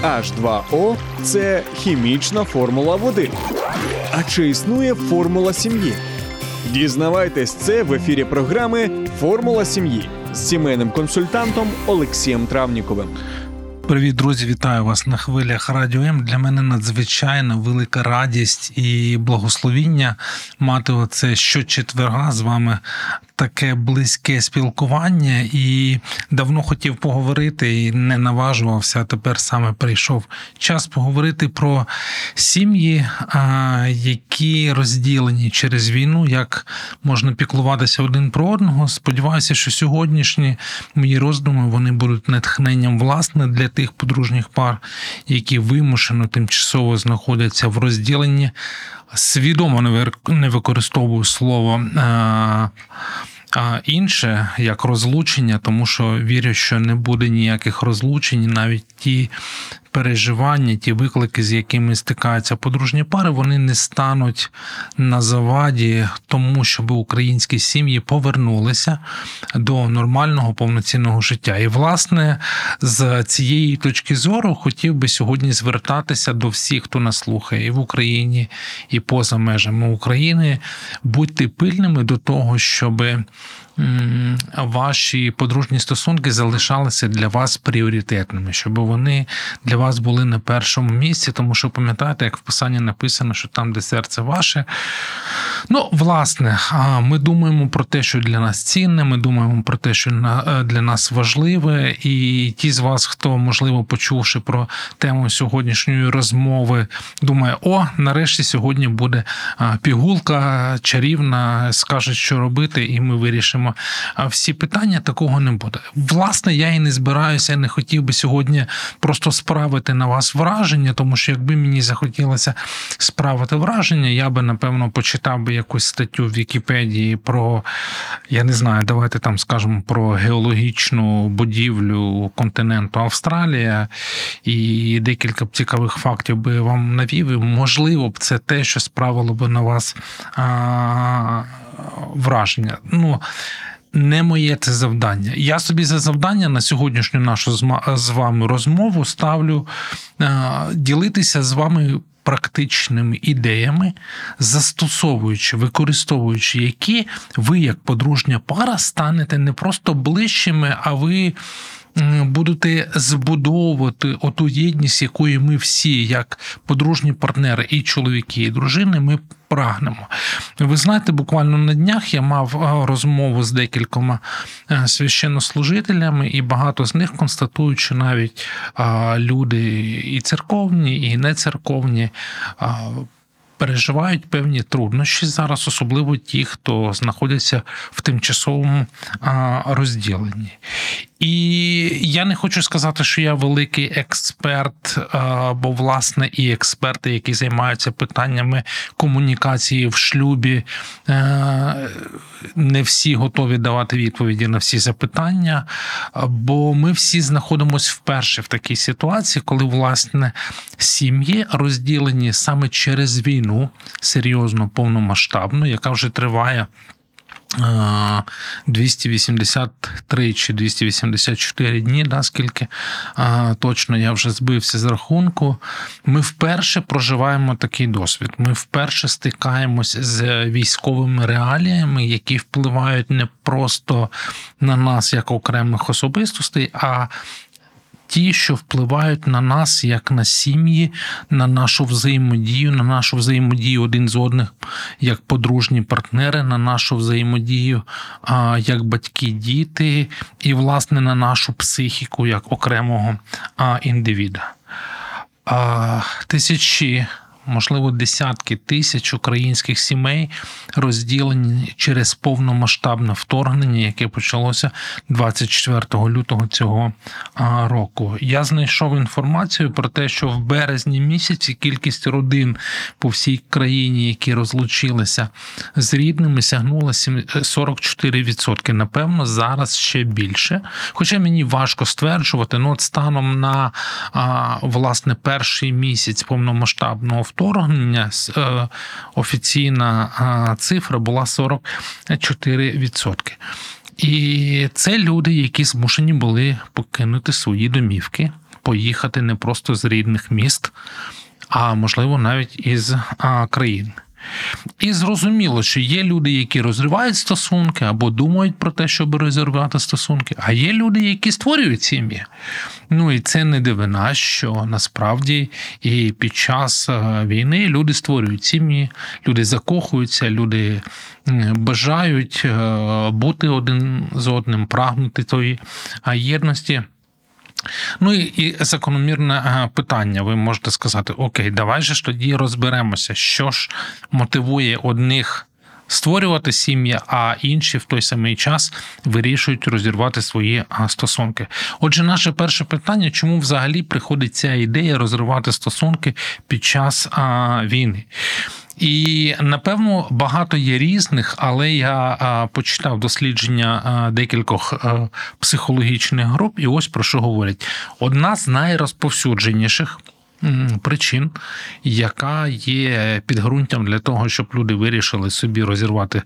H2O – це хімічна формула води. А чи існує формула сім'ї? Дізнавайтесь це в ефірі програми Формула сім'ї з сімейним консультантом Олексієм Травніковим. Привіт, друзі! Вітаю вас на хвилях Радіо М. Для мене надзвичайно велика радість і благословіння мати оце щочетверга з вами таке близьке спілкування і давно хотів поговорити і не наважувався. Тепер саме прийшов час поговорити про сім'ї, які розділені через війну, як можна піклуватися один про одного. Сподіваюся, що сьогоднішні мої роздуми вони будуть натхненням власне для тих подружніх пар, які вимушено тимчасово знаходяться в розділенні. Свідомо не використовую слово а інше як розлучення, тому що вірю, що не буде ніяких розлучень, навіть ті переживання, ті виклики, з якими стикаються подружні пари, вони не стануть на заваді тому, щоб українські сім'ї повернулися до нормального повноцінного життя. І, власне, з цієї точки зору хотів би сьогодні звертатися до всіх, хто нас слухає і в Україні, і поза межами України. Будьте пильними до того, щоби ваші подружні стосунки залишалися для вас пріоритетними, щоб вони для вас були на першому місці, тому що пам'ятаєте, як в писанні написано, що там, де серце ваше. Ну, власне, ми думаємо про те, що для нас цінне, ми думаємо про те, що е, для нас важливе, і ті з вас, хто, можливо, почувши про тему сьогоднішньої розмови, думає, о, нарешті сьогодні буде пігулка чарівна, скажуть, що робити, і ми вирішимо вирішимо всі питання, такого не буде. Власне, я і не збираюся, я не хотів би сьогодні просто справити на вас враження, тому що якби мені захотілося справити враження, я би напевно почитав би якусь статтю в Вікіпедії про, я не знаю, давайте там скажемо про геологічну будівлю континенту Австралія і декілька б цікавих фактів би вам навів. І, Можливо б це те, що справило би на вас. Враження. Ну, не моє це завдання. Я собі за завдання на сьогоднішню нашу з вами розмову ставлю ділитися з вами практичними ідеями, застосовуючи, використовуючи які ви, як подружня пара, станете не просто ближчими, а ви будете збудовувати оту єдність, якої ми всі, як подружні партнери, і чоловіки, і дружини, ми прагнемо. Ви знаєте, буквально на днях я мав розмову з декількома е, священнослужителями, і багато з них констатують, що навіть люди і церковні, і не церковні переживають певні труднощі зараз, особливо ті, хто знаходяться в тимчасовому розділенні. І я не хочу сказати, що я великий експерт, бо власне і експерти, які займаються питаннями комунікації в шлюбі, е, не всі готові давати відповіді на всі запитання. Бо ми всі знаходимося вперше в такій ситуації, коли власне сім'ї розділені саме через війну серйозно повномасштабну, яка вже триває. 283 чи 284 дні, наскільки точно я вже збився з рахунку. Ми вперше проживаємо такий досвід. Ми вперше стикаємось з військовими реаліями, які впливають не просто на нас як окремих особистостей, а ті, що впливають на нас, як на сім'ї, на нашу взаємодію, на нашу взаємодію один з одних, як подружні партнери, на нашу взаємодію як батьки, діти, і, власне, на нашу психіку як окремого індивіда. Тисячі можливо, десятки тисяч українських сімей розділені через повномасштабне вторгнення, яке почалося 24 лютого цього року. Я знайшов інформацію про те, що в березні місяці кількість родин по всій країні, які розлучилися з рідними, сягнула 44%. Напевно, зараз ще більше. Хоча мені важко стверджувати, ну от станом на власне перший місяць повномасштабного вторгнення е, офіційна цифра була 44%. І це люди, які змушені були покинути свої домівки, поїхати не просто з рідних міст, а можливо навіть із країн. І зрозуміло, що є люди, які розривають стосунки або думають про те, щоб розірвати стосунки, а є люди, які створюють сім'ї. Ну і це не дивина, що насправді і під час е, війни люди створюють сім'ї, люди закохуються, люди бажають е, бути один з одним, прагнути тої єдності. Ну і, і закономірне е, питання. Ви можете сказати: Окей, давай же ж тоді розберемося, що ж мотивує одних. Створювати сім'ї, а інші в той самий час вирішують розірвати свої стосунки. Отже, наше перше питання: чому взагалі приходить ця ідея розривати стосунки під час війни? І напевно багато є різних, але я почитав дослідження декількох психологічних груп, і ось про що говорять: одна з найрозповсюдженіших причин, яка є підґрунтям для того, щоб люди вирішили собі розірвати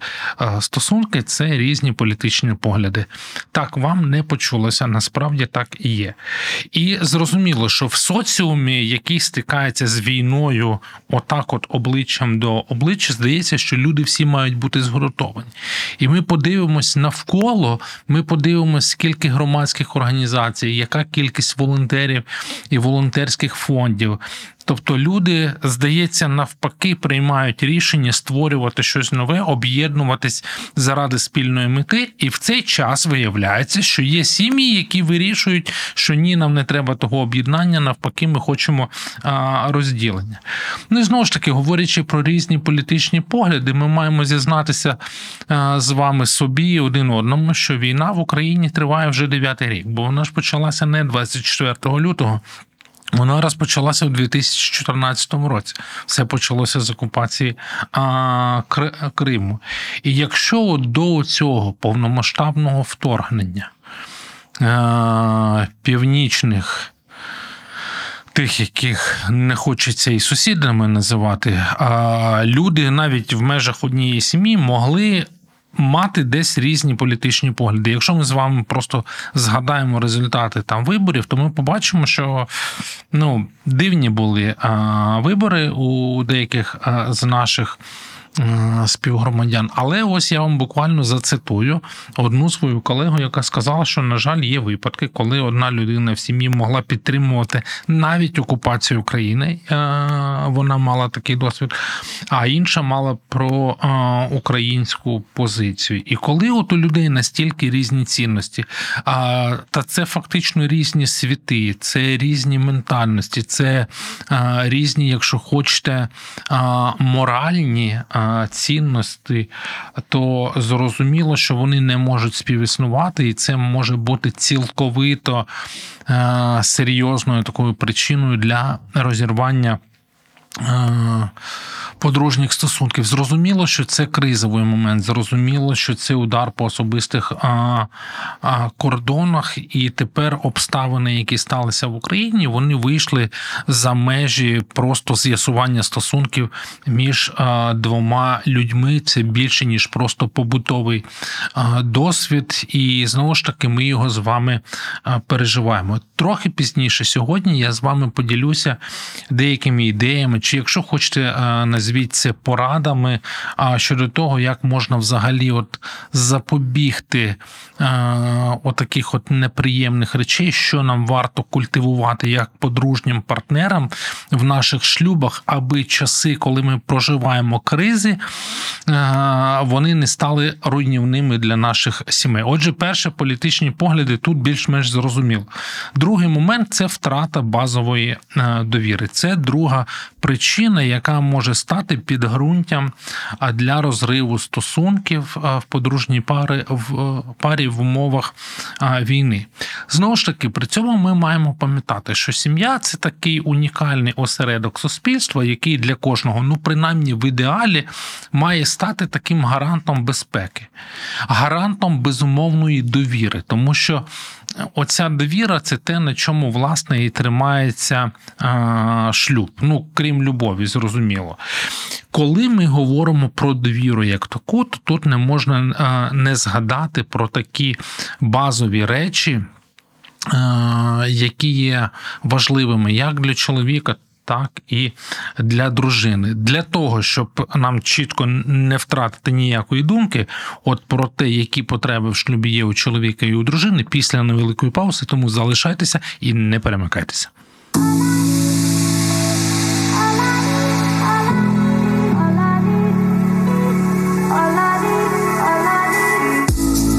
стосунки, це різні політичні погляди. Так вам не почулося, насправді так і є. І зрозуміло, що в соціумі, який стикається з війною, отак, от обличчям до обличчя, здається, що люди всі мають бути згуртовані. І ми подивимось навколо, ми подивимось, скільки громадських організацій, яка кількість волонтерів і волонтерських фондів фондів. Тобто люди, здається, навпаки, приймають рішення створювати щось нове, об'єднуватись заради спільної мети, і в цей час виявляється, що є сім'ї, які вирішують, що ні, нам не треба того об'єднання, навпаки, ми хочемо а, розділення. Ну і знову ж таки, говорячи про різні політичні погляди, ми маємо зізнатися а, з вами собі один одному, що війна в Україні триває вже дев'ятий рік, бо вона ж почалася не 24 лютого. Вона розпочалася у 2014 році. Все почалося з окупації а, Криму. І якщо до цього повномасштабного вторгнення а, північних тих, яких не хочеться і сусідами називати, а люди навіть в межах однієї сім'ї могли мати десь різні політичні погляди. Якщо ми з вами просто згадаємо результати там виборів, то ми побачимо, що ну, дивні були а, вибори у деяких а, з наших. Е, співгромадян. Але ось я вам буквально зацитую одну свою колегу, яка сказала, що, на жаль, є випадки, коли одна людина в сім'ї могла підтримувати навіть окупацію України. Е, вона мала такий досвід, а інша мала про е, українську позицію. І коли от у людей настільки різні цінності, та це фактично різні світи, це різні ментальності, це різні, якщо хочете, моральні цінності, то зрозуміло, що вони не можуть співіснувати, і це може бути цілковито е, серйозною такою причиною для розірвання. Е, подружніх стосунків. Зрозуміло, що це кризовий момент. Зрозуміло, що це удар по особистих а, а, кордонах, і тепер обставини, які сталися в Україні, вони вийшли за межі просто з'ясування стосунків між двома людьми. Це більше ніж просто побутовий досвід, і знову ж таки ми його з вами переживаємо. Трохи пізніше сьогодні я з вами поділюся деякими ідеями, чи якщо хочете назвіть звідси порадами щодо того, як можна взагалі от запобігти е, отаких от неприємних речей, що нам варто культивувати як подружнім партнерам в наших шлюбах, аби часи, коли ми проживаємо кризи, е, вони не стали руйнівними для наших сімей. Отже, перше політичні погляди тут більш-менш зрозуміло. Другий момент це втрата базової е, довіри. Це друга причина, яка може стати підґрунтям для розриву стосунків в подружній пари в е, парі в умовах війни. Знову ж таки, при цьому ми маємо пам'ятати, що сім'я це такий унікальний осередок суспільства, який для кожного, ну принаймні в ідеалі, має стати таким гарантом безпеки, гарантом безумовної довіри, тому що оця довіра це те, на чому власне і тримається шлюб. Ну, крім любові, зрозуміло. Коли ми говоримо про довіру як таку, то тут не можна не згадати про такі базові речі, які є важливими як для чоловіка, так і для дружини. Для того, щоб нам чітко не втратити ніякої думки, от про те, які потреби в шлюбі є у чоловіка і у дружини, після невеликої паузи, тому залишайтеся і не перемикайтеся.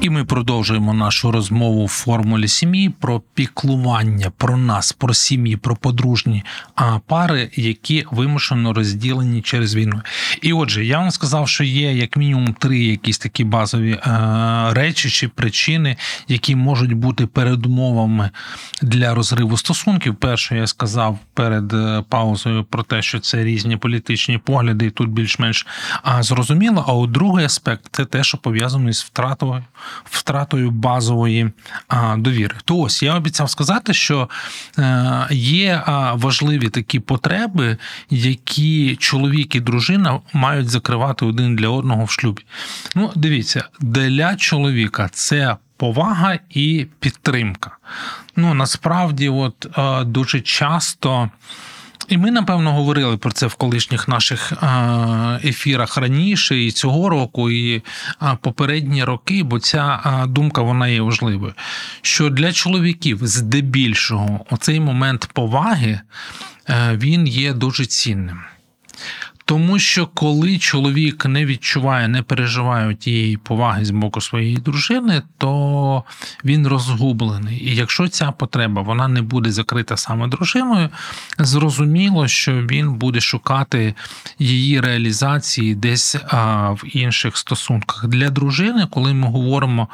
І ми продовжуємо нашу розмову в формулі сім'ї про піклування, про нас, про сім'ї, про подружні пари, які вимушено розділені через війну. І отже, я вам сказав, що є як мінімум три якісь такі базові е, речі чи причини, які можуть бути передумовами для розриву стосунків. Перше, я сказав перед е, паузою про те, що це різні політичні погляди, і тут більш-менш зрозуміло. А от другий аспект це те, що пов'язано з втратою втратою базової довіри. То ось я обіцяв сказати, що е, є важливі такі потреби, які чоловік і дружина мають закривати один для одного в шлюбі. Ну, дивіться, для чоловіка це. Повага і підтримка. Ну насправді, от е, дуже часто і ми, напевно, говорили про це в колишніх наших ефірах раніше, і цього року, і попередні роки, бо ця думка вона є важливою. Що для чоловіків здебільшого оцей момент поваги е, він є дуже цінним. Тому що коли чоловік не відчуває, не переживає тієї поваги з боку своєї дружини, то він розгублений. І якщо ця потреба вона не буде закрита саме дружиною, зрозуміло, що він буде шукати її реалізації десь в інших стосунках. Для дружини, коли ми говоримо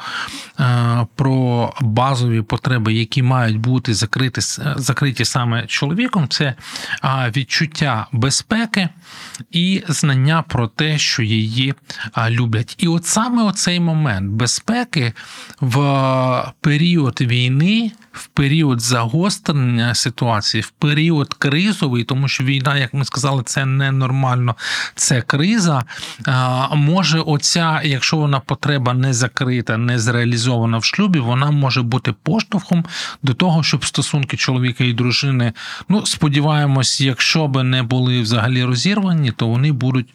про базові потреби, які мають бути закриті, закриті саме чоловіком, це відчуття безпеки і знання про те, що її люблять. І от саме оцей момент безпеки в період війни в період загострення ситуації, в період кризовий, тому що війна, як ми сказали, це ненормально, це криза. Може, оця, якщо вона потреба не закрита, не зреалізована в шлюбі, вона може бути поштовхом до того, щоб стосунки чоловіка і дружини, ну сподіваємось, якщо би не були взагалі розірвані, то вони будуть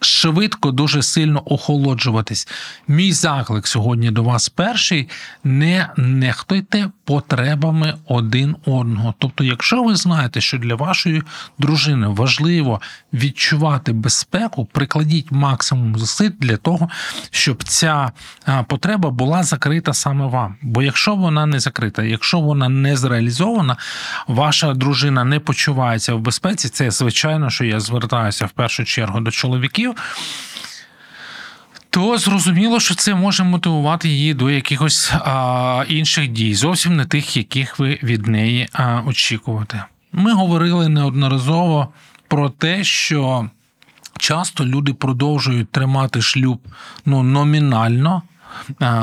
швидко, дуже сильно охолоджуватись. Мій заклик сьогодні до вас перший: не нехтуйте потребами один одного. Тобто, якщо ви знаєте, що для вашої дружини важливо відчувати безпеку, прикладіть максимум зусиль для того, щоб ця потреба була закрита саме вам. Бо якщо вона не закрита, якщо вона не зреалізована, ваша дружина не почувається в безпеці, це звичайно, що я звертаюся в першу чергу до чоловіків то зрозуміло, що це може мотивувати її до якихось а, інших дій, зовсім не тих, яких ви від неї а, очікуєте. Ми говорили неодноразово про те, що часто люди продовжують тримати шлюб ну, номінально.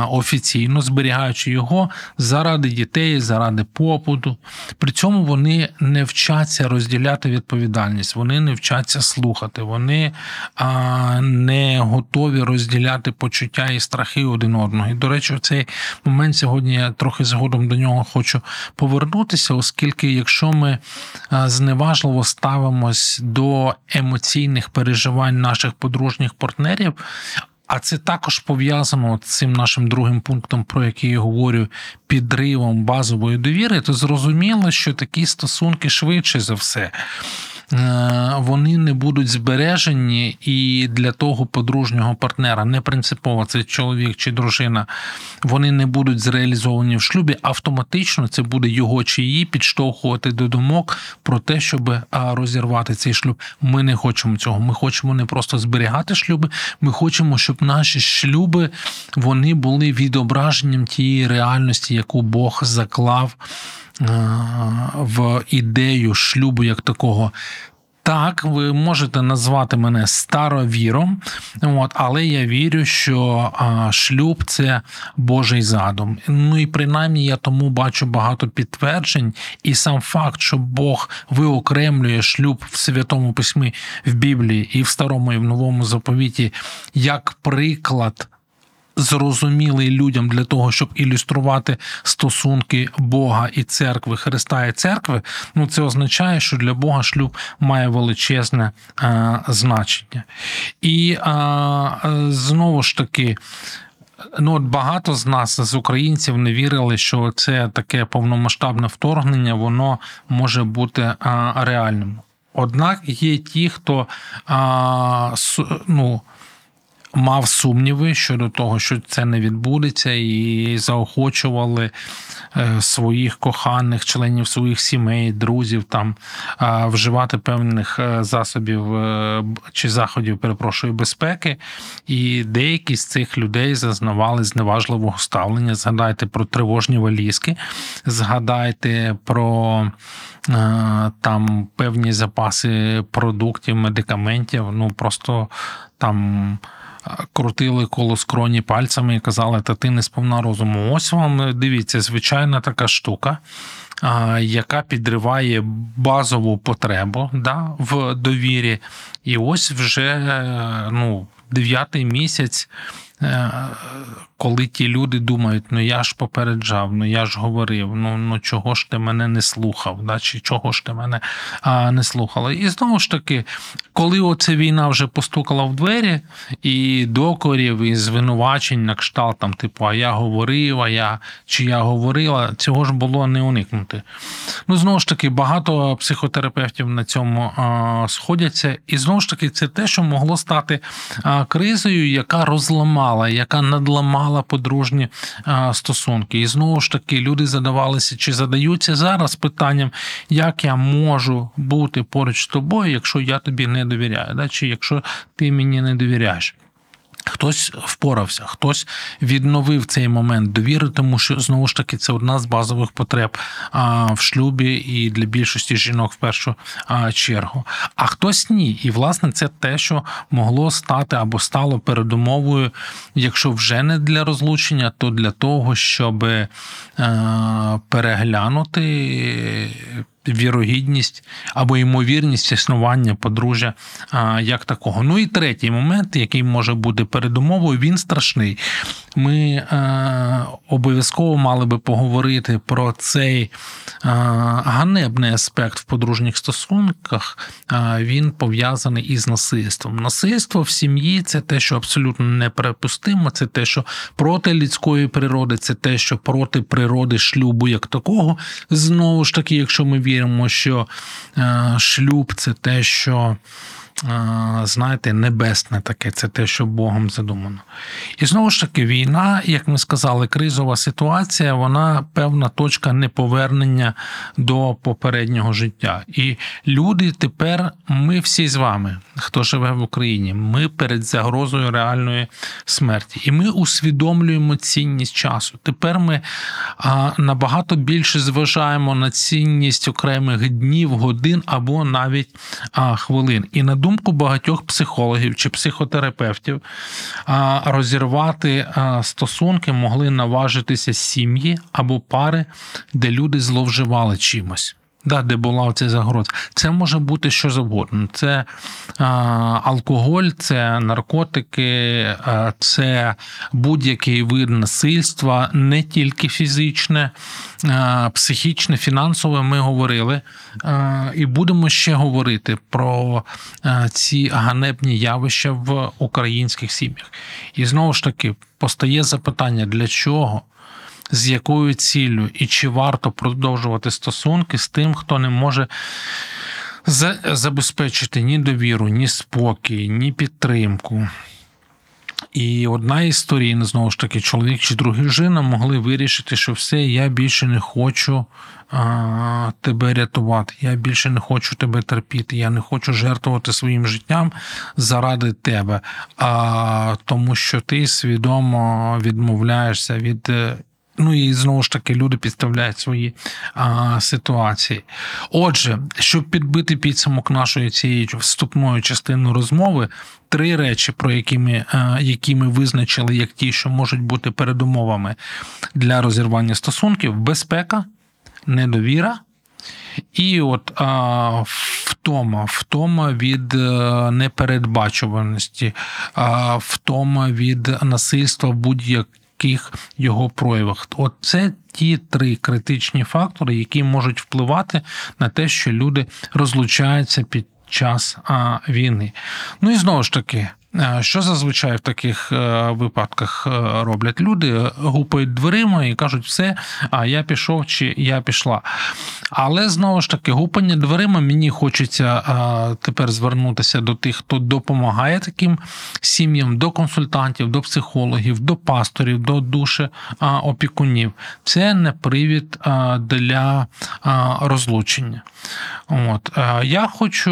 Офіційно зберігаючи його заради дітей, заради попуту. При цьому вони не вчаться розділяти відповідальність, вони не вчаться слухати, вони не готові розділяти почуття і страхи один одного. І, до речі, в цей момент сьогодні я трохи згодом до нього хочу повернутися, оскільки, якщо ми зневажливо ставимось до емоційних переживань наших подружніх партнерів. А це також пов'язано з цим нашим другим пунктом, про який я говорю, підривом базової довіри, то зрозуміло, що такі стосунки швидше за все вони не будуть збережені, і для того подружнього партнера не принципово це чоловік чи дружина, вони не будуть зреалізовані в шлюбі. Автоматично це буде його чи її підштовхувати до думок про те, щоб розірвати цей шлюб. Ми не хочемо цього. Ми хочемо не просто зберігати шлюби. Ми хочемо, щоб наші шлюби вони були відображенням тієї реальності, яку Бог заклав. Е, в ідею шлюбу як такого. Так, ви можете назвати мене старовіром, от, але я вірю, що а, шлюб це Божий задум. Ну і принаймні я тому бачу багато підтверджень, і сам факт, що Бог виокремлює шлюб в святому письмі в Біблії і в старому і в новому заповіті як приклад зрозумілий людям для того, щоб ілюструвати стосунки Бога і церкви, Христа і церкви, ну це означає, що для Бога шлюб має величезне е, значення. І е, знову ж таки. Ну, от багато з нас, з українців, не вірили, що це таке повномасштабне вторгнення, воно може бути а, реальним. Однак є ті, хто а, ну, мав сумніви щодо того, що це не відбудеться, і заохочували е, своїх коханих, членів своїх сімей, друзів там вживати певних е, засобів е, чи заходів, перепрошую, безпеки. І деякі з цих людей зазнавали зневажливого ставлення. Згадайте про тривожні валізки, згадайте про. Там певні запаси продуктів, медикаментів, ну просто там крутили коло скроні пальцями і казали, та ти не сповна розуму. Ось вам дивіться, звичайна така штука, яка підриває базову потребу да, в довірі. І ось вже ну, дев'ятий місяць. Е, коли ті люди думають, ну я ж попереджав, ну я ж говорив, ну ну чого ж ти мене не слухав, да, чи чого ж ти мене а, не слухала. І знову ж таки, коли оця війна вже постукала в двері, і докорів, і звинувачень на кшталт, там, типу, а я говорив, а я чи я говорила, цього ж було не уникнути. Ну, знову ж таки, багато психотерапевтів на цьому а, сходяться, і знову ж таки, це те, що могло стати а, кризою, яка розламала, яка надламала мала подружні стосунки. І знову ж таки, люди задавалися чи задаються зараз питанням, як я можу бути поруч з тобою, якщо я тобі не довіряю, да? чи якщо ти мені не довіряєш. Хтось впорався, хтось відновив цей момент довіри, тому що знову ж таки це одна з базових потреб в шлюбі і для більшості жінок в першу чергу. А хтось ні. І власне це те, що могло стати або стало передумовою, якщо вже не для розлучення, то для того, щоб е, переглянути вірогідність або ймовірність існування подружжя як такого. Ну і третій момент, який може бути передумовою, він страшний. Ми обов'язково мали би поговорити про цей ганебний аспект в подружніх стосунках. Він пов'язаний із насильством. Насильство в сім'ї це те, що абсолютно неприпустимо, це те, що проти людської природи, це те, що проти природи шлюбу як такого. Знову ж таки, якщо ми віримо, що шлюб це те, що знаєте, небесне таке, це те, що Богом задумано. І знову ж таки, війна, як ми сказали, кризова ситуація, вона певна точка неповернення до попереднього життя. І люди тепер, ми всі з вами, хто живе в Україні, ми перед загрозою реальної смерті. І ми усвідомлюємо цінність часу. Тепер ми набагато більше зважаємо на цінність окремих днів, годин або навіть хвилин. І на думку багатьох психологів чи психотерапевтів, розірвати стосунки могли наважитися сім'ї або пари, де люди зловживали чимось. Да, де була ця загроза. Це може бути що завгодно. Це а, алкоголь, це наркотики, а, це будь-який вид насильства, не тільки фізичне, а, психічне, фінансове. Ми говорили і будемо ще говорити про ці ганебні явища в українських сім'ях. І знову ж таки постає запитання: для чого? З якою ціллю і чи варто продовжувати стосунки з тим, хто не може забезпечити ні довіру, ні спокій, ні підтримку. І одна із сторін, знову ж таки, чоловік чи дружина могли вирішити, що все, я більше не хочу а, тебе рятувати, я більше не хочу тебе терпіти, я не хочу жертвувати своїм життям заради тебе, а, тому що ти свідомо відмовляєшся від е, Ну і знову ж таки люди підставляють свої а, ситуації. Отже, щоб підбити підсумок нашої цієї вступної частини розмови, три речі, про які ми, а, які ми визначили як ті, що можуть бути передумовами для розірвання стосунків: безпека, недовіра. І от а, втома, втома від е, непередбачуваності, а, втома від насильства будь-як яких його проявах. От це ті три критичні фактори, які можуть впливати на те, що люди розлучаються під час війни. Ну і знову ж таки. Е, що зазвичай в таких е, випадках е, роблять? Люди гупають дверима і кажуть, все, а я пішов чи я пішла. Але знову ж таки, гупання дверима мені хочеться тепер звернутися до тих, хто допомагає таким сім'ям, до консультантів, до психологів, до пасторів, до душі опікунів. Це не привід для розлучення. От. Я хочу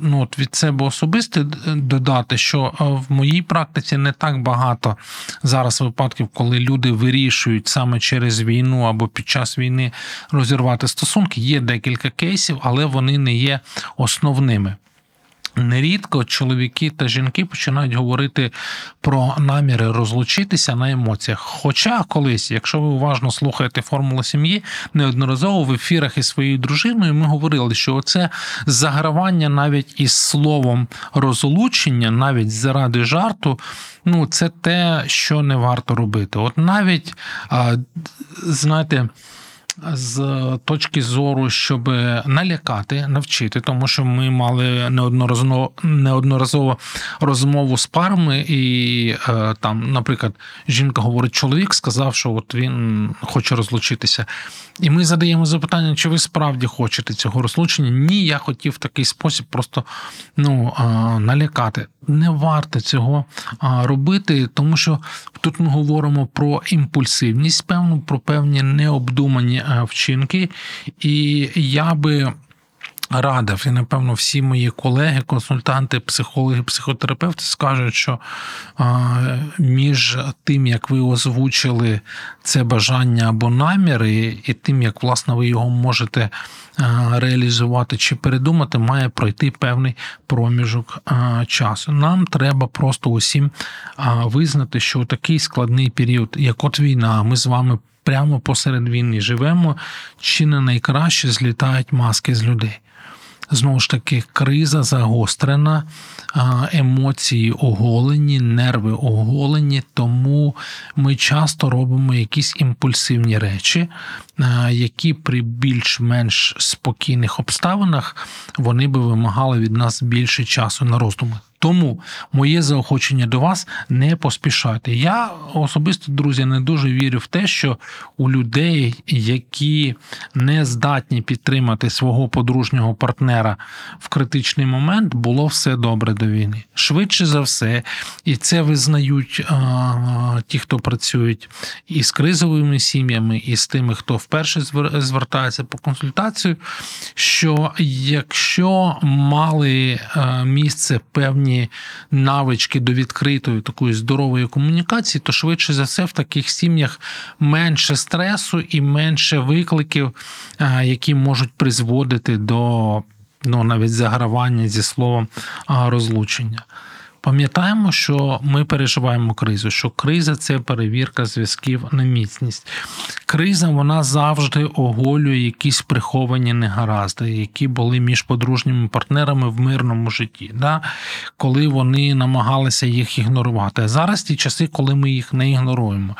ну, від себе особисто додати, що в моїй практиці не так багато зараз випадків, коли люди вирішують саме через війну або під час війни розірвати стосунки. Є декілька кейсів, але вони не є основними. Нерідко чоловіки та жінки починають говорити про наміри розлучитися на емоціях. Хоча колись, якщо ви уважно слухаєте формулу сім'ї, неодноразово в ефірах із своєю дружиною ми говорили, що оце загравання навіть із словом розлучення, навіть заради жарту, ну це те, що не варто робити. От навіть знаєте з точки зору, щоб налякати, навчити, тому що ми мали неодноразово неодноразово розмову з парами, і е, там, наприклад, жінка говорить, чоловік сказав, що от він хоче розлучитися. І ми задаємо запитання, чи ви справді хочете цього розлучення? Ні, я хотів в такий спосіб просто ну, налякати. Не варто цього робити, тому що тут ми говоримо про імпульсивність, певну, про певні необдумані вчинки. І я би радив, і напевно всі мої колеги, консультанти, психологи, психотерапевти скажуть, що між тим, як ви озвучили це бажання або наміри, і тим, як власне ви його можете реалізувати чи передумати, має пройти певний проміжок часу. Нам треба просто усім визнати, що у такий складний період, як от війна, ми з вами. Прямо посеред війни живемо, чи не найкраще злітають маски з людей знову ж таки криза загострена, емоції оголені, нерви оголені, тому ми часто робимо якісь імпульсивні речі, які при більш-менш спокійних обставинах вони би вимагали від нас більше часу на роздуми. Тому моє заохочення до вас не поспішати. Я особисто, друзі, не дуже вірю в те, що у людей, які не здатні підтримати свого подружнього партнера в критичний момент, було все добре до війни. Швидше за все, і це визнають а, ті, хто працюють і з кризовими сім'ями, і з тими, хто вперше звертається по консультацію. Що якщо мали місце певні навички до відкритої такої здорової комунікації, то швидше за все в таких сім'ях менше стресу і менше викликів, які можуть призводити до ну, навіть загравання зі словом розлучення. Пам'ятаємо, що ми переживаємо кризу, що криза це перевірка зв'язків на міцність. Криза вона завжди оголює якісь приховані негаразди, які були між подружніми партнерами в мирному житті, да? коли вони намагалися їх ігнорувати. А зараз ті часи, коли ми їх не ігноруємо.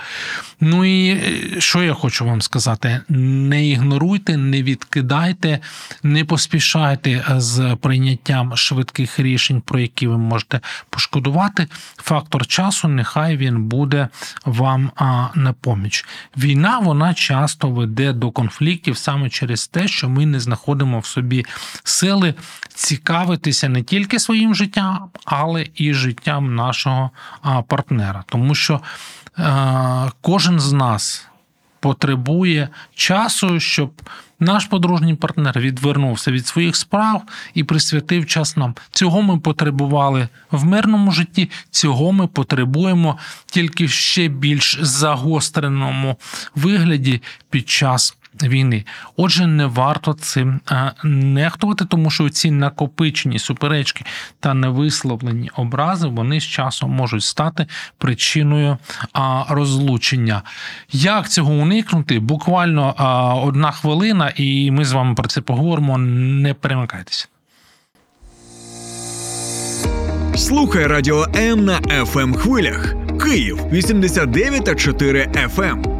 Ну і е, що я хочу вам сказати: не ігноруйте, не відкидайте, не поспішайте з прийняттям швидких рішень, про які ви можете пошкодувати. Фактор часу, нехай він буде вам на поміч. Війна вона часто веде до конфліктів саме через те, що ми не знаходимо в собі сили цікавитися не тільки своїм життям, але і життям нашого партнера, тому що. Кожен з нас потребує часу, щоб наш подружній партнер відвернувся від своїх справ і присвятив час нам. Цього ми потребували в мирному житті, цього ми потребуємо тільки в ще більш загостреному вигляді під час війни. Отже, не варто цим нехтувати, тому що ці накопичені суперечки та невисловлені образи вони з часом можуть стати причиною розлучення. Як цього уникнути? Буквально одна хвилина, і ми з вами про це поговоримо. Не перемикайтеся. Слухай радіо М на fm ем хвилях. Київ 89,4 FM.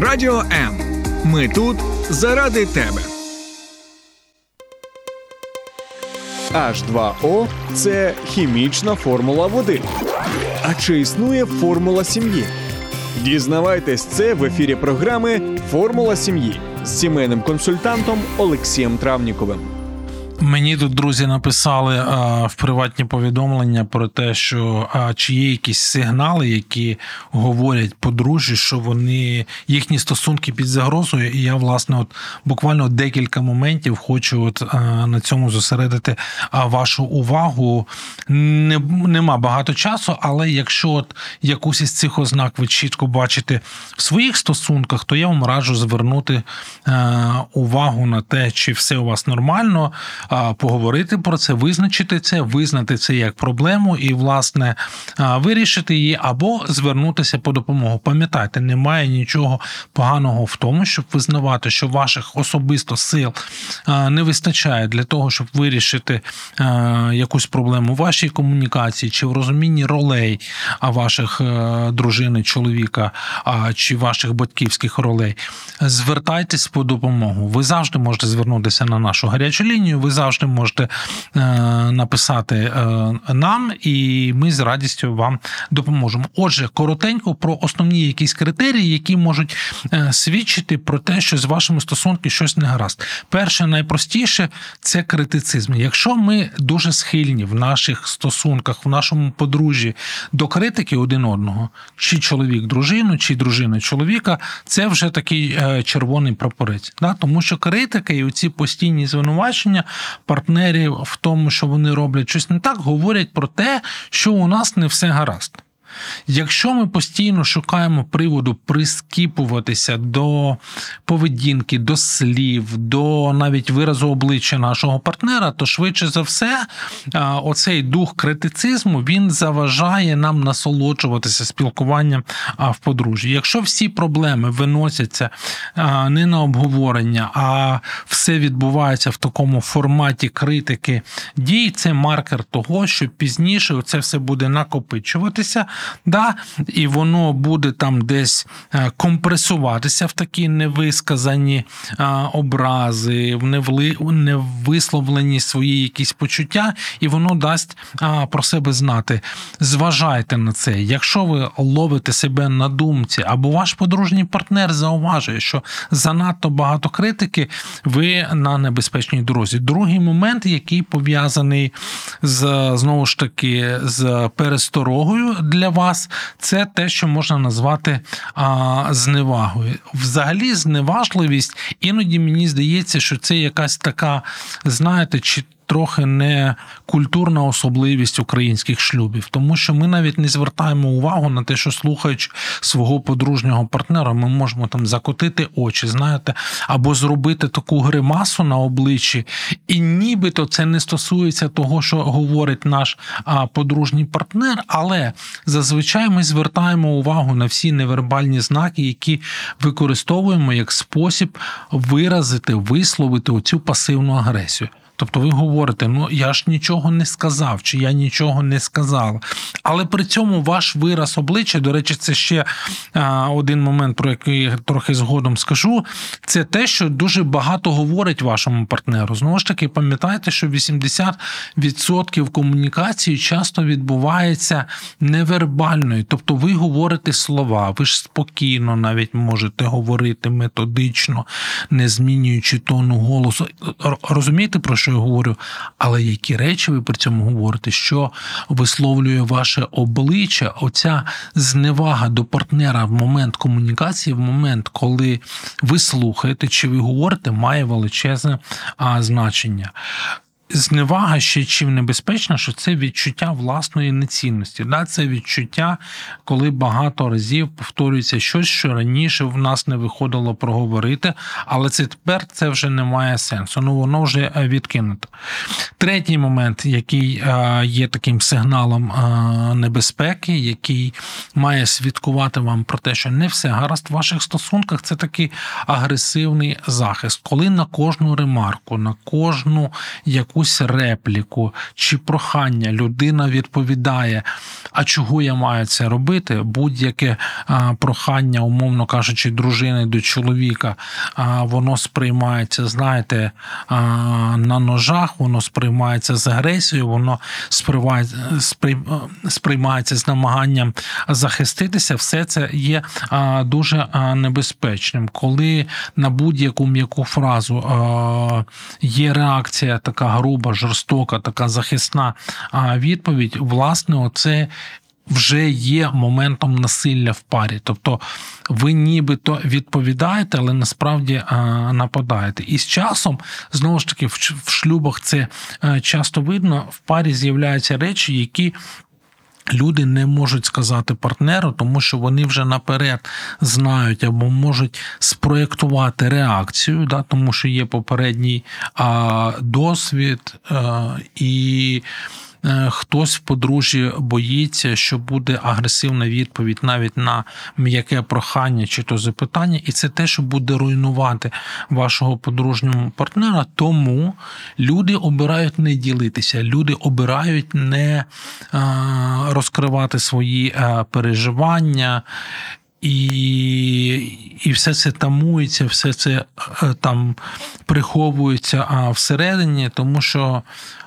Радіо М. Ми тут заради тебе. H2O – це хімічна формула води. А чи існує формула сім'ї? Дізнавайтесь це в ефірі програми Формула сім'ї з сімейним консультантом Олексієм Травніковим. Мені тут друзі написали а, в приватні повідомлення про те, що а, чи є якісь сигнали, які говорять подружжі, що вони їхні стосунки під загрозою. І я, власне, от буквально декілька моментів хочу от а, на цьому зосередити вашу увагу. Не, Нема багато часу, але якщо от якусь із цих ознак ви чітко бачите в своїх стосунках, то я вам раджу звернути увагу на те, чи все у вас нормально поговорити про це, визначити це, визнати це як проблему і, власне, вирішити її або звернутися по допомогу. Пам'ятайте, немає нічого поганого в тому, щоб визнавати, що ваших особисто сил не вистачає для того, щоб вирішити якусь проблему в вашій комунікації чи в розумінні ролей ваших е, дружини, чоловіка чи ваших батьківських ролей. Звертайтесь по допомогу. Ви завжди можете звернутися на нашу гарячу лінію. Ви завжди можете е, написати е, нам, і ми з радістю вам допоможемо. Отже, коротенько про основні якісь критерії, які можуть е, свідчити про те, що з вашими стосунками щось не гаразд. Перше, найпростіше це критицизм. Якщо ми дуже схильні в наших стосунках, в нашому подружжі до критики один одного, чи чоловік дружину, чи дружина чоловіка, це вже такий червоний прапорець. Да? Тому що критика і оці постійні звинувачення партнерів в тому, що вони роблять щось не так, говорять про те, що у нас не все гаразд. Якщо ми постійно шукаємо приводу прискіпуватися до поведінки, до слів, до навіть виразу обличчя нашого партнера, то швидше за все, оцей дух критицизму він заважає нам насолоджуватися спілкуванням в подружжі. Якщо всі проблеми виносяться не на обговорення, а все відбувається в такому форматі критики дій, це маркер того, що пізніше це все буде накопичуватися да, і воно буде там десь е, компресуватися в такі невисказані е, образи, в невисловлені свої якісь почуття, і воно дасть е, про себе знати. Зважайте на це. Якщо ви ловите себе на думці, або ваш подружній партнер зауважує, що занадто багато критики, ви на небезпечній дорозі. Другий момент, який пов'язаний з знову ж таки з пересторогою для вас, це те, що можна назвати а, зневагою. Взагалі, зневажливість іноді мені здається, що це якась така, знаєте, чи трохи не культурна особливість українських шлюбів, тому що ми навіть не звертаємо увагу на те, що слухаючи свого подружнього партнера, ми можемо там закотити очі, знаєте, або зробити таку гримасу на обличчі, і нібито це не стосується того, що говорить наш подружній партнер, але зазвичай ми звертаємо увагу на всі невербальні знаки, які використовуємо як спосіб виразити, висловити оцю пасивну агресію. Тобто ви говорите, ну я ж нічого не сказав, чи я нічого не сказала. Але при цьому ваш вираз обличчя, до речі, це ще один момент, про який я трохи згодом скажу. Це те, що дуже багато говорить вашому партнеру. Знову ж таки, пам'ятайте, що 80% комунікації часто відбувається невербальною. Тобто ви говорите слова, ви ж спокійно навіть можете говорити методично, не змінюючи тону голосу. Розумієте, про що? Що я говорю, але які речі ви при цьому говорите, що висловлює ваше обличчя, оця зневага до партнера в момент комунікації, в момент, коли ви слухаєте чи ви говорите, має величезне а, значення зневага ще чим небезпечна, що це відчуття власної нецінності. Да? Це відчуття, коли багато разів повторюється щось, що раніше в нас не виходило проговорити, але це тепер це вже не має сенсу. Ну воно вже е, відкинуто. Третій момент, який е, є таким сигналом е, небезпеки, який має свідкувати вам про те, що не все гаразд в ваших стосунках, це такий агресивний захист, коли на кожну ремарку, на кожну яку якусь репліку чи прохання людина відповідає, а чого я маю це робити? Будь-яке прохання, умовно кажучи, дружини до чоловіка, воно сприймається, знаєте, на ножах, воно сприймається з агресією, воно сприймається з намаганням захиститися. Все це є дуже небезпечним. Коли на будь-яку м'яку фразу є реакція така груба, жорстока, така захисна відповідь, власне, оце. Вже є моментом насилля в парі, тобто ви нібито відповідаєте, але насправді нападаєте. І з часом знову ж таки в шлюбах це часто видно. В парі з'являються речі, які Люди не можуть сказати партнеру, тому що вони вже наперед знають або можуть спроєктувати реакцію, да, тому що є попередній а, досвід а, і. Е, хтось в подружжі боїться, що буде агресивна відповідь навіть на м'яке прохання чи то запитання, і це те, що буде руйнувати вашого подружнього партнера. Тому люди обирають не ділитися, люди обирають не е, розкривати свої е, переживання. І і все це тамується, все це там приховується а всередині, тому що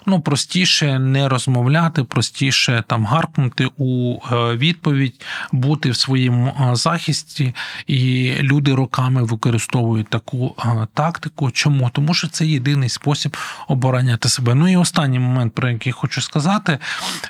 ну простіше не розмовляти, простіше там гаркнути у е, відповідь, бути в своєму е, захисті, і люди роками використовують таку е, тактику. Чому? Тому що це єдиний спосіб обороняти себе. Ну і останній момент, про який хочу сказати,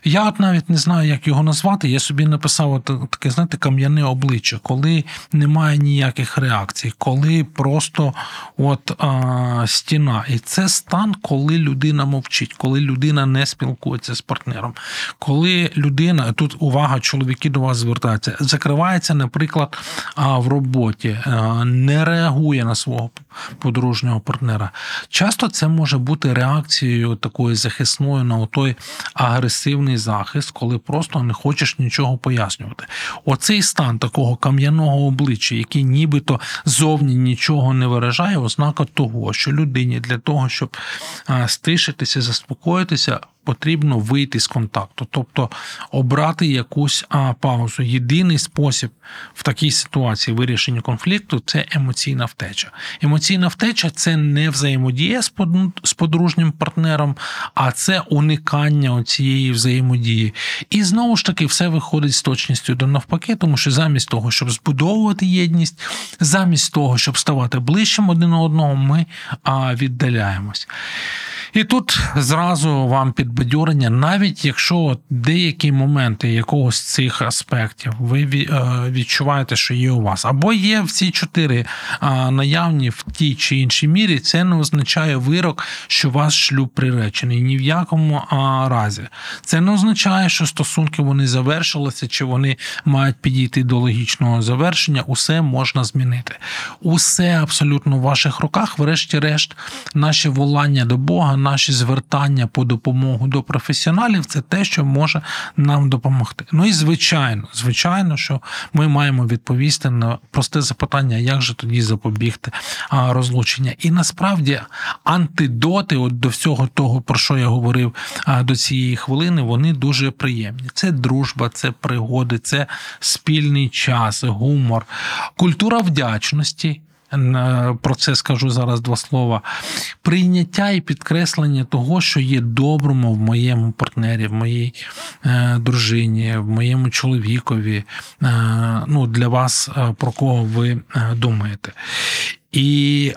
я от навіть не знаю, як його назвати. Я собі написав таке, знаєте, кам'яне обличчя, коли немає ніяких реакцій, коли просто от а, стіна. І це стан, коли людина мовчить, коли людина не спілкується з партнером, коли людина тут увага, чоловіки до вас звертаються, закривається, наприклад, в роботі, не реагує на свого подружнього партнера. Часто це може бути реакцією такою захисною на той агресивний захист, коли просто не хочеш нічого пояснювати. Оцей стан такого кам'яного обличчя, який нібито зовні нічого не виражає, ознака того, що людині для того, щоб стишитися, заспокоїтися, заспокоїтися, потрібно вийти з контакту, тобто обрати якусь а, паузу. Єдиний спосіб в такій ситуації вирішення конфлікту це емоційна втеча. Емоційна втеча це не взаємодія з подружнім партнером, а це уникання цієї взаємодії. І знову ж таки, все виходить з точністю до навпаки, тому що замість того, щоб збудовувати єдність, замість того, щоб ставати ближчим один одного, ми а, віддаляємось. І тут зразу вам підбадьорення, навіть якщо деякі моменти якогось цих аспектів ви е, відчуваєте, що є у вас, або є всі чотири наявні в тій чи іншій мірі, це не означає вирок, що ваш шлюб приречений. Ні в якому разі. Це не означає, що стосунки вони завершилися, чи вони мають підійти до логічного завершення. Усе можна змінити. Усе абсолютно в ваших руках, врешті-решт, наші волання до Бога наші звертання по допомогу до професіоналів це те, що може нам допомогти. Ну і звичайно, звичайно, що ми маємо відповісти на просте запитання, як же тоді запобігти розлучення. І насправді антидоти от до всього того, про що я говорив до цієї хвилини, вони дуже приємні. Це дружба, це пригоди, це спільний час, гумор, культура вдячності. Про це скажу зараз два слова. Прийняття і підкреслення того, що є доброму в моєму партнері, в моїй е, дружині, в моєму чоловікові. Е, ну, Для вас е, про кого ви думаєте. І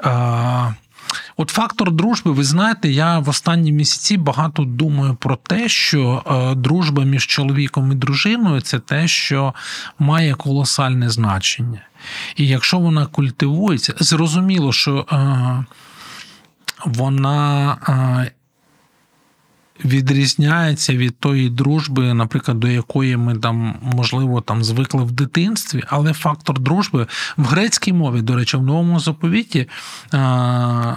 От фактор дружби, ви знаєте, я в останні місяці багато думаю про те, що дружба між чоловіком і дружиною це те, що має колосальне значення. І якщо вона культивується, зрозуміло, що е, вона е, відрізняється від тої дружби, наприклад, до якої ми там, можливо, там звикли в дитинстві, але фактор дружби в грецькій мові, до речі, в новому заповіті е,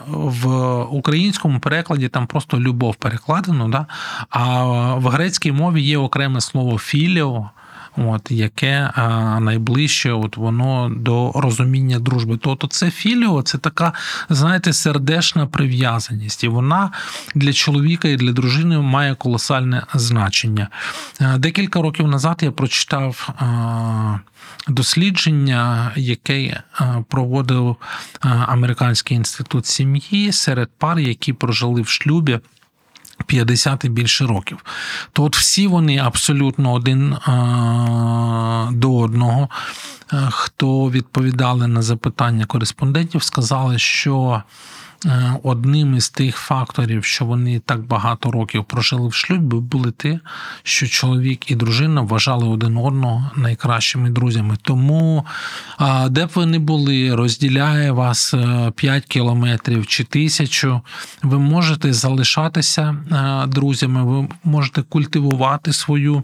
в українському перекладі там просто любов перекладено, да? а в грецькій мові є окреме слово філіо от, яке найближче от воно до розуміння дружби. Тобто це філіо, це така, знаєте, сердешна прив'язаність. І вона для чоловіка і для дружини має колосальне значення. Декілька років назад я прочитав. Дослідження, яке проводив Американський інститут сім'ї серед пар, які прожили в шлюбі 50 і більше років. То от всі вони абсолютно один а, до одного, хто відповідали на запитання кореспондентів, сказали, що Е, одним із тих факторів, що вони так багато років прожили в шлюбі, були те, що чоловік і дружина вважали один одного найкращими друзями. Тому, де б ви не були, розділяє вас 5 е, кілометрів чи тисячу, ви можете залишатися е, друзями, ви можете культивувати свою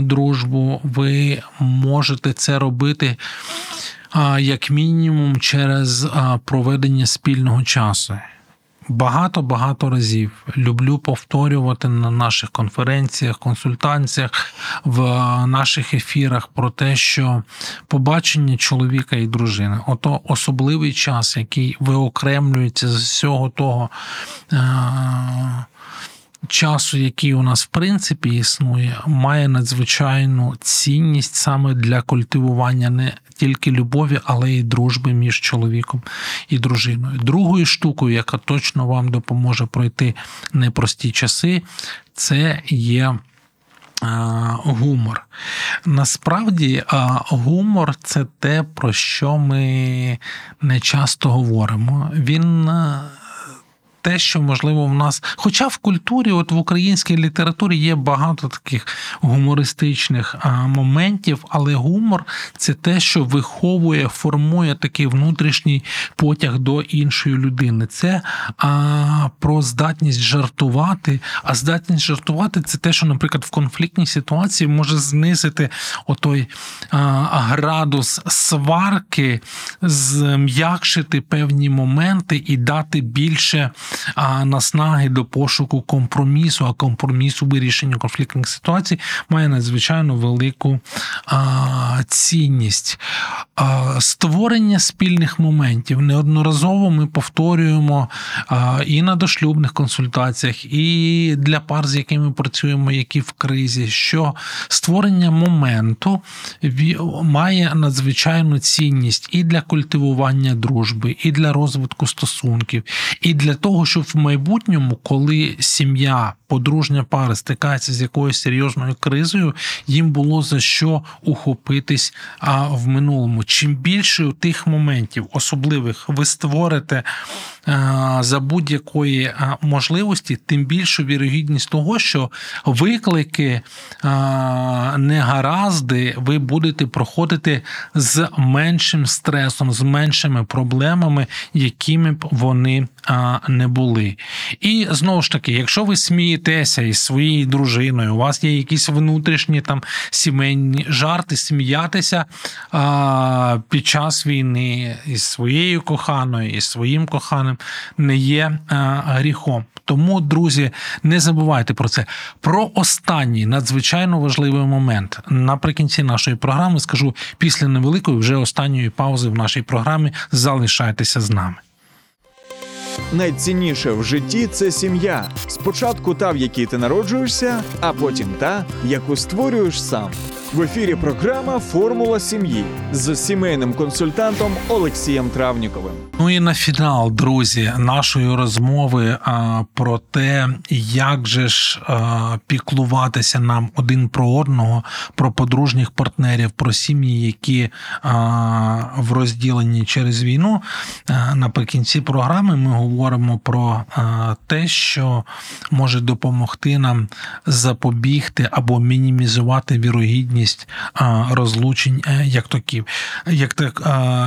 дружбу, ви можете це робити як мінімум через проведення спільного часу. Багато-багато разів люблю повторювати на наших конференціях, консультаціях, в наших ефірах про те, що побачення чоловіка і дружини ото особливий час, який виокремлюється з всього того часу, який у нас в принципі існує, має надзвичайну цінність саме для культивування не тільки любові, але й дружби між чоловіком і дружиною. Другою штукою, яка точно вам допоможе пройти непрості часи, це є. Гумор. Насправді, гумор це те, про що ми не часто говоримо. Він те, що можливо в нас, хоча в культурі, от в українській літературі є багато таких гумористичних моментів, але гумор це те, що виховує, формує такий внутрішній потяг до іншої людини. Це а, про здатність жартувати. А здатність жартувати це те, що, наприклад, в конфліктній ситуації може знизити отой а, градус сварки, зм'якшити певні моменти і дати більше а, наснаги до пошуку компромісу, а компромісу вирішення конфліктних ситуацій має надзвичайно велику а, цінність. А, Створення спільних моментів. Неодноразово ми повторюємо а, і на дошлюбних консультаціях, і для пар, з якими працюємо, які в кризі, що створення моменту має надзвичайну цінність і для культивування дружби, і для розвитку стосунків, і для того, щоб в майбутньому, коли сім'я, подружня пара стикається з якоюсь серйозною кризою, їм було за що ухопитись в минулому. Чим більше тих моментів особливих ви створите за будь-якої можливості, тим більшу вірогідність того, що виклики негаразди ви будете проходити з меншим стресом, з меншими проблемами, якими б вони не були. І знову ж таки, якщо ви смієтеся із своєю дружиною, у вас є якісь внутрішні там сімейні жарти, сміятися під час війни із своєю коханою, із своїм коханим не є гріхом. Тому, друзі, не забувайте про це. Про останній надзвичайно важливий момент наприкінці нашої програми скажу після невеликої вже останньої паузи в нашій програмі. Залишайтеся з нами. Найцінніше в житті це сім'я. Спочатку та, в якій ти народжуєшся, а потім та, яку створюєш сам. В ефірі програма Формула сім'ї з сімейним консультантом Олексієм Травніковим. Ну і на фінал, друзі, нашої розмови а, про те, як же ж а, піклуватися нам один про одного, про подружніх партнерів, про сім'ї, які а, в розділенні через війну. Наприкінці програми ми говоримо про те, що може допомогти нам запобігти або мінімізувати вірогідність розлучень е, як таких, як так,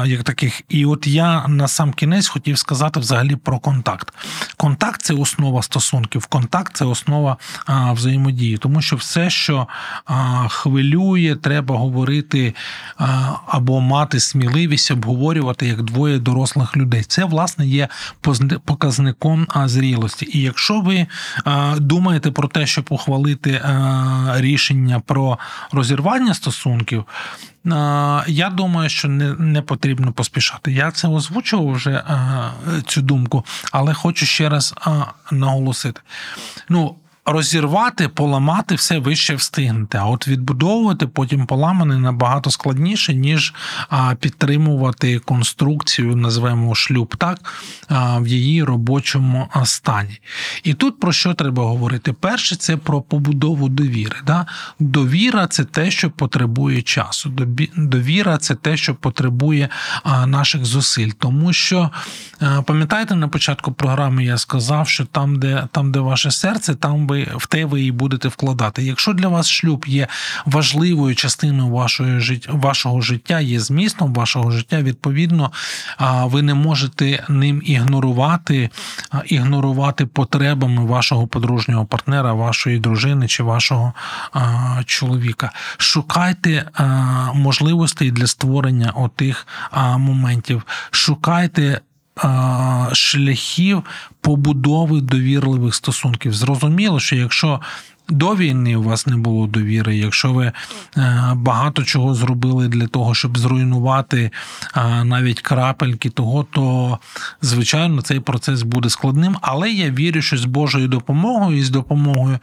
як таких. І от я на сам кінець хотів сказати взагалі про контакт. Контакт це основа стосунків, контакт це основа взаємодії, тому що все, що хвилює, треба говорити або мати сміливість обговорювати як двоє дорослих людей. Це власне є показником зрілості. І якщо ви думаєте про те, щоб ухвалити рішення про розірвання стосунків. Я думаю, що не не потрібно поспішати. Я це озвучував вже цю думку, але хочу ще раз наголосити. Ну, розірвати, поламати все ви ще встигнете. А от відбудовувати потім поламане набагато складніше, ніж підтримувати конструкцію, називаємо шлюб, так в її робочому стані. І тут про що треба говорити? Перше, це про побудову довіри. Да? Довіра це те, що потребує часу. Довіра це те, що потребує наших зусиль. Тому що, пам'ятаєте, на початку програми я сказав, що там, де там, де ваше серце, там ви в те ви і будете вкладати. Якщо для вас шлюб є важливою частиною вашої життя, вашого життя, є змістом вашого життя, відповідно, ви не можете ним ігнорувати, ігнорувати потребами вашого подружнього партнера, вашої дружини чи вашого чоловіка. Шукайте можливостей для створення отих моментів. Шукайте шляхів побудови довірливих стосунків. Зрозуміло, що якщо до війни у вас не було довіри, якщо ви е, багато чого зробили для того, щоб зруйнувати е, навіть крапельки того, то звичайно цей процес буде складним. Але я вірю, що з Божою допомогою і з допомогою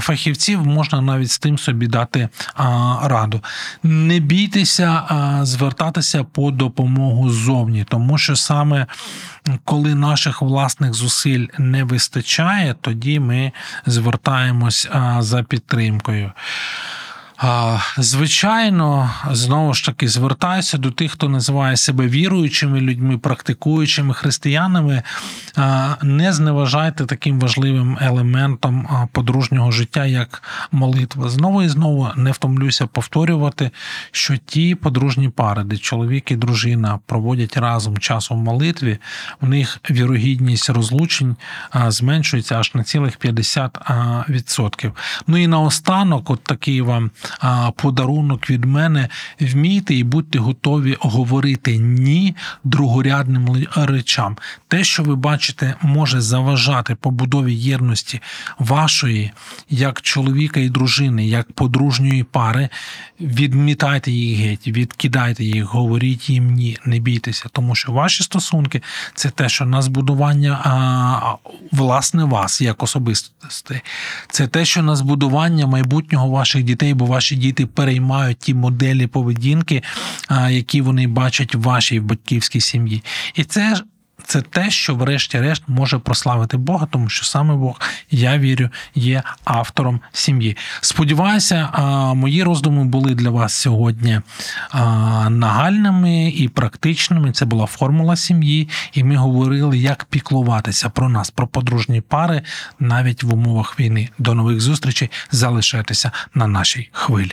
фахівців можна навіть з тим собі дати раду. Не бійтеся звертатися по допомогу ззовні, тому що саме коли наших власних зусиль не вистачає, тоді ми звертаємось за підтримкою. Звичайно, знову ж таки звертаюся до тих, хто називає себе віруючими людьми, практикуючими християнами. Не зневажайте таким важливим елементом подружнього життя, як молитва. Знову і знову не втомлюся повторювати, що ті подружні пари, де чоловік і дружина проводять разом час у молитві, у них вірогідність розлучень зменшується аж на цілих 50%. Ну і наостанок, от такий вам подарунок від мене. Вмійте і будьте готові говорити ні другорядним речам. Те, що ви бачите, може заважати побудові єдності вашої, як чоловіка і дружини, як подружньої пари. Відмітайте їх геть, відкидайте їх, говоріть їм ні, не бійтеся, тому що ваші стосунки це те, що на збудування а, власне вас як особистості. Це те, що на збудування майбутнього ваших дітей, бо ваші діти переймають ті моделі поведінки, які вони бачать в вашій батьківській сім'ї. І це. Це те, що, врешті-решт, може прославити Бога, тому що саме Бог, я вірю, є автором сім'ї. Сподіваюся, мої роздуми були для вас сьогодні нагальними і практичними. Це була формула сім'ї, і ми говорили, як піклуватися про нас, про подружні пари навіть в умовах війни. До нових зустрічей. Залишайтеся на нашій хвилі.